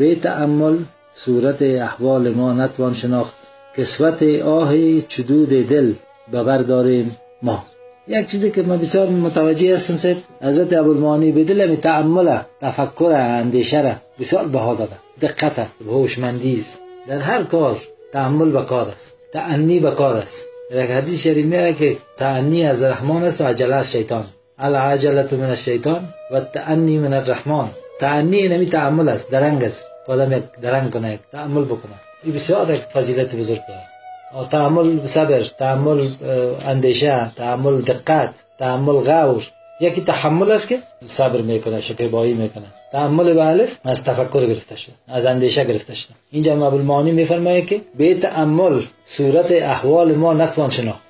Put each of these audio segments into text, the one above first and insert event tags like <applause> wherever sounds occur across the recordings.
به تأمل صورت احوال ما نتوان شناخت. کسوت آه چدود دل ببر داریم ما. یک چیزی که ما بسیار متوجه هستم سر حضرت ابوالمعانی به دل می تأمل تفکر اندیشه را بسیار بها داده. دقت هوشمندی در هر کار تأمل به کار است. تعنی به کار است. یک حدیث شریف میگه که تعنی از رحمان است و عجله از شیطان. العجله من الشیطان و تعنی من الرحمن. تعنی نمی تعمل است. درنگ است. آدم یک درنگ کنه یک تعمل بکنه. این بسیار یک فضیلت بزرگ داره. تعمل صبر تعمل اندیشه تعمل دقت تعمل غور. یکی تحمل است که صبر می‌کنه شکربایی می‌کنه. تعمل به الف از تفکر گرفته شده از اندیشه گرفته شده. اینجا ابو المعانی میفرمایه که به تعمل صورت احوال ما نتوان شناخت.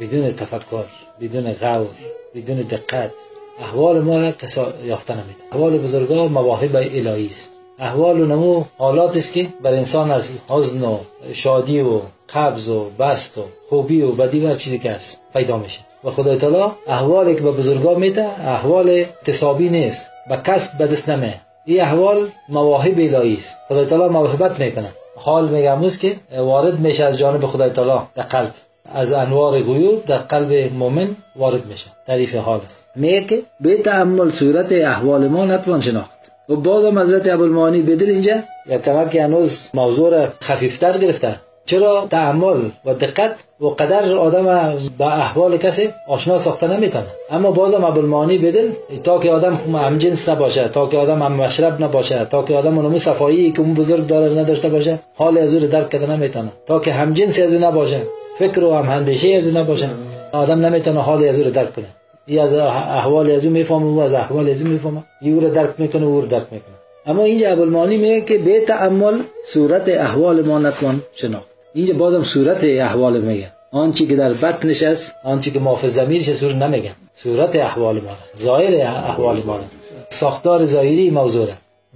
بدون تفکر بدون غور بدون دقت. احوال ما را کسا یافته نمیده احوال بزرگا مواهب الهی است. احوال و نمو حالات است که بر انسان از حزن و شادی و قبض و بست و خوبی و بدی و چیزی که هست پیدا میشه. و خدای تعالی احوالی که به بزرگا میده احوال اکتسابی نیست. به کسب به دست نمه. این احوال مواهب الهی است. خدای تعالی موهبت می‌کنه. حال میگم که وارد میشه از جانب خدای تعالی در قلب. از انوار غیوب در قلب مؤمن وارد میشه. تعریف حال است. میگه که به تعمل صورت احوال ما نتوان شناخت. و بازم حضرت ابوالمعانی بدل اینجا یک کمک هنوز موضوع را خفیفتر گرفته. چرا تعمل و دقت و قدر آدم به احوال کسی آشنا ساخته نمی‌تونه اما بازم ابوالمعانی بدل تا که آدم هم جنس نباشه تا که آدم هم مشرب نباشه تا که آدم اونمو صفایی که اون بزرگ داره نداشته باشه حال از او درک کرده نمی‌تونه. تا که هم جنس از او نباشه. فکر و هم اندیشه از او نباشه آدم نمی‌تونه حال از او درک کنه. ای از احوال از می‌فهمه و از احوال از می‌فهمه. او رو درک می‌کنه او رو درک می‌کنه. اما اینجا ابوالمعانی میگه که به تأمل صورت احوال ما نتوان شناخت. اینجا بازم صورت احوال میگه. آنچه که در بطنش است آنچه که مافز زمیرش صورت نمیگه صورت احوال ما ظاهر احوال ما ساختار ظاهری موضوع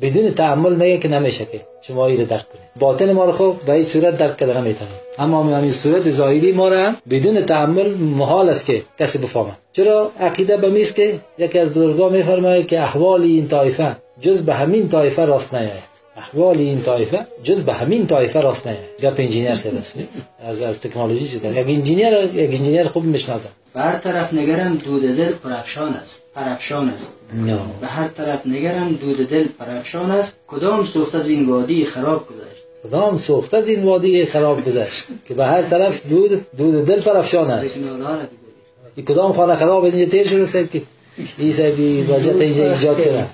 بدون تعمل میگه که نمیشه که شما رو درک کنید باطن ما رو خوب به این صورت درک کرده نمی‌تونید اما همین صورت ظاهری ما را بدون تعمل محال است که کسی بفهمه. چرا؟ عقیده به میست که یکی از بزرگان میفرماید که احوال این طایفه جز به همین طایفه راست نیاید. احوال این طایفه جز به همین طایفه راست نیاید. گپ انجینیر سرس از از تکنولوژی چیز یک انجینیر یک انجینیر خوب می‌شناسه. بر طرف نگرم دود دل پرافشان است پرافشان است. نه به هر طرف نگرم دود دل پرافشان است. کدام سوخت از این وادی خراب گذشت؟ کدام سوخت از این وادی خراب گذشت؟ که به هر طرف دود دود دل پرافشان است. این کدام خانه خراب از اینجا تیر شده سر که این سبی وضعیت اینجا ایجاد کرده.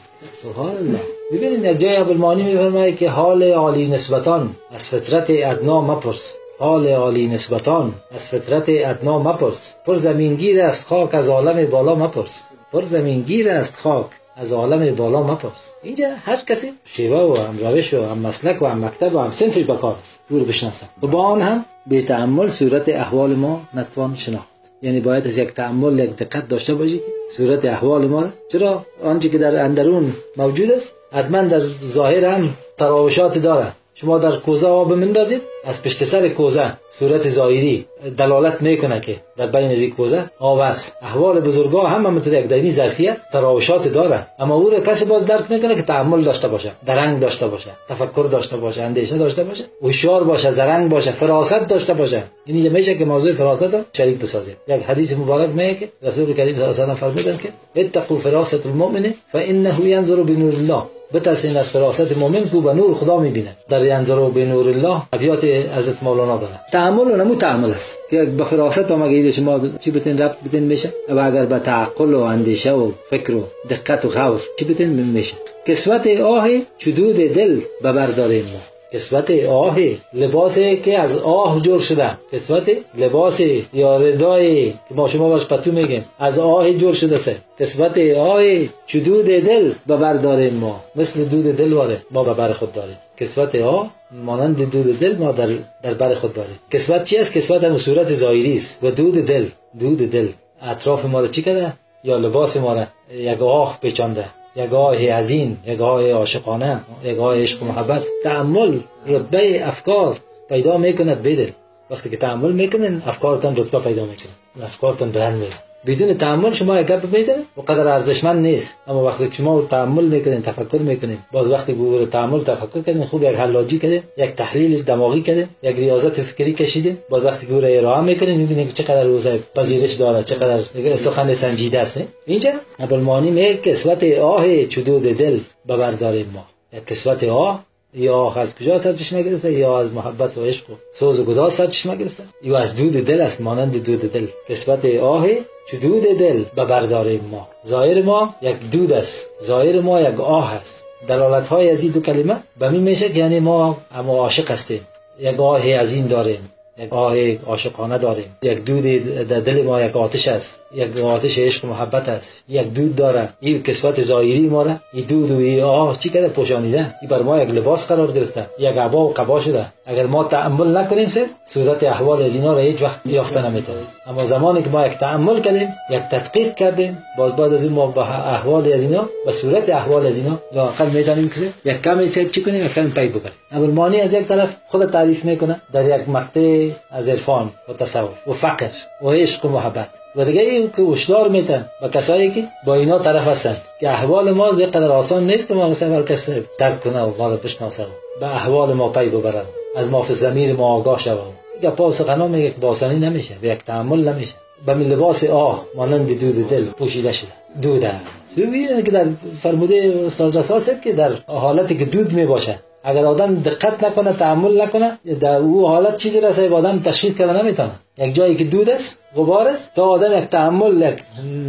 سبحان الله ببینید یک جای ابوالمعانی میفرماید که حال عالی نسبتان از فطرت ادنا مپرس. حال عالی نسبتان از فطرت ادنا مپرس. پر زمینگیر است خاک از عالم بالا مپرس. پر زمینگیر است خاک از عالم بالا مپرس. اینجا هر کسی شیوه و هم روش و هم مسلک و هم مکتب و هم صنفی بکار است. او رو بشناسه و با آن هم به تعمل صورت احوال ما نتوان شناخت. یعنی باید از یک تعمل یک دقت داشته باشی صورت احوال ما چرا آنچه که در اندرون موجود است حتما در ظاهر هم تراوشات داره شما در کوزه آب مندازید از پشت سر کوزه صورت ظاهری دلالت می‌کنه که در بین از کوزه آب است. احوال بزرگا هم مثل یک دمی ظرفیت تراوشات داره. اما او را کسی باز درک می‌کنه که تعمل داشته باشه درنگ داشته باشه تفکر داشته باشه اندیشه داشته باشه هوشیار باشه زرنگ باشه فراست داشته باشه. این میشه که موضوع فراست هم شریک بسازیم. یک حدیث مبارک میگه که رسول کریم صلی الله علیه و فرمودند که اتقوا فراست المؤمن فانه ينظر بنور الله. بترسین از فراست مؤمن کو به نور خدا می‌بینه. در ینظر به نور الله ابیات حضرت مولانا داره. تعامل و نمو تعامل است. که به فراست هم اگه شما چی بتین ربط بتین میشه؟ و اگر به تعقل و اندیشه و فکر و دقت و غور چی بتین میشه؟ کسوت آه چدود دل ببرداریم ما. کسوت آه لباسی که از آه جور شده. کسوت لباس یا ردای که ما شما باش پتو میگیم. از آه جور شده سه کسوت آه چدود دل ببرداریم ما. مثل دود دل واره. ما به بر خود داریم. کسوت آه مانند دود دل ما در, در بر خود داریم. کسوت چی است؟ کسوت هم صورت ظاهری است. و دود دل. دود دل. اطراف ما را چی کرده؟ یا لباس ما را یک آه پیچانده. آه عظیم یک آه عاشقانه یک آه عشق و محبت. تعمل رتبه افکار پیدا می‌کند بدل وقتی که تعمل می‌کنن افکارتان رتبه پیدا می‌کنن. افکارتان بلند میره بدون تعمل شما یک گپ می‌زنید و قدر ارزشمند نیست. اما وقتی شما تعمل می‌کنین تفکر می‌کنین باز وقتی گور تعمل تفکر کردین خوب یک حلاجی کردین یک تحلیل دماغی کردین یک ریاضت فکری کشیدین باز وقتی گور ارائه می‌کنین می‌بینین که چقدر روزه پذیرش داره چقدر سخن سنجیده است. اینجا ابوالمانی میگه کسوت آه چدود دل ببرداریم ما. یک کسوت آه یا از کجا سرچشمه گرفته؟ یا از محبت و عشق و سوز و گداز سرچشمه گرفته؟ یا از دود دل است مانند دود دل. کسبت آه چو دود دل ببرداریم ما. ظاهر ما یک دود است ظاهر ما یک آه است. دلالت های از این دو کلمه به می میشه که یعنی ما اما عاشق هستیم. یک آه از این داریم. یک آه عاشقانه داریم. یک دود در دل ما یک آتش است. یک آتش عشق و محبت است. یک دود داره. این کسوت ظاهری ما را این دود و این آه چی کرده پوشانیده؟ این بر ما یک لباس قرار گرفته. یک عبا و قبا شده. اگر ما تعمل نکنیم سر صورت احوال از اینا را هیچ وقت یافته نمی‌تونیم اما زمانی که ما یک تعمل کردیم یک تدقیق کردیم باز بعد از این ما به احوال از اینا به صورت احوال از اینا لاقل می‌تونیم که یک کمی سب چی کنیم؟ یک کمی پی بکنیم. اول مانی از یک طرف خود تعریف می‌کنه در یک مقطع از عرفان و تصوف و فقر و عشق و محبت. و دیگه این که هشدار میتن و کسایی که با اینا طرف هستند که احوال ما قدر آسان نیست که ما مثلا هر کس درک کنه و ما رو بشناسه به احوال ما پی ببرن. از ما ضمیر ما آگاه شوم گپا و سخنا میگه که باسانی نمیشه به یک تعمل نمیشه. به لباس آه مانند دود دل پوشیده شده. دود است. که در فرموده استاد رسا که در حالتی که دود می باشه اگر آدم دقت نکنه تعمل نکنه در او حالت چیزی را به آدم تشخیص کنه نمی‌تونه. یک جایی که دود است غبار است تا آدم یک تعمل یک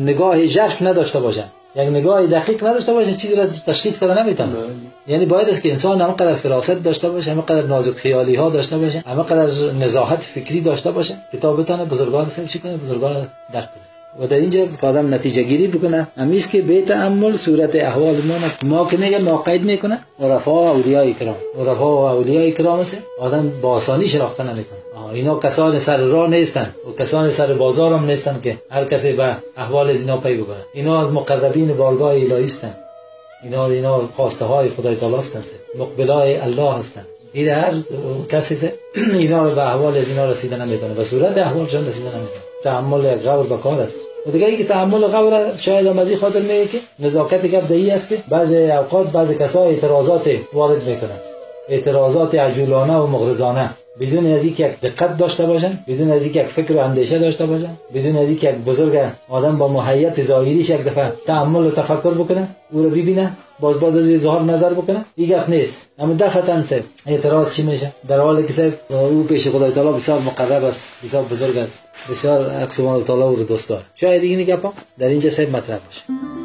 نگاه ژرف نداشته باشه. یک نگاه دقیق نداشته باشه چیزی را تشخیص کنه نمی‌تونه. یعنی باید است که انسان هم قدر فراست داشته باشه هم قدر نازک خیالی ها داشته باشه هم قدر نزاهت فکری داشته باشه که تا بتونه بزرگان سب چی کنه بزرگان درک کنه. و در اینجا آدم نتیجه گیری بکنه. امیست که به تعمل صورت احوال ما ما که میگه ما قید می‌کنه. عرفا و اولیاء کرام عرفا و اولیاء کرام سه آدم با آسانی شناخته نمی‌کنه. اینا کسان سر راه نیستن و کسان سر بازار هم نیستن که هر کسی به احوال از اینا پی ببره. اینا از مقربین بارگاه الهی هستن. اینا اینا خواسته های خدای تعالی هستن. مقبلای الله هستن. این هر کسی <clears throat> اینا به احوال از اینا رسیده نمی‌تونه به صورت احوالشان رسیده نمی‌تونه تحمل غور بکار است. و دیگه ای که تحمل غور شاید هم از این خاطر میگه که نزاکت گپ است که بعض اوقات بعض کسا اعتراضات وارد می‌کنن اعتراضات عجولانه و مغرضانه. بدون از یک دقت داشته باشن بدون از یک فکر و اندیشه داشته باشن بدون از یک بزرگ آدم با محیط ظاهریش یک دفعه تعمل و تفکر بکنه او رو ببینه باز باز از اظهار نظر بکنه این گپ نیست. اما دفعتا سه اعتراض چی میشه؟ در حالی که سه او پیش خدای تعالی بسیار مقرب است بسیار بزرگ است بسیار اقسام تعالی او رو دوست داره. شاید این گپا در اینجا سه مطرح باشه.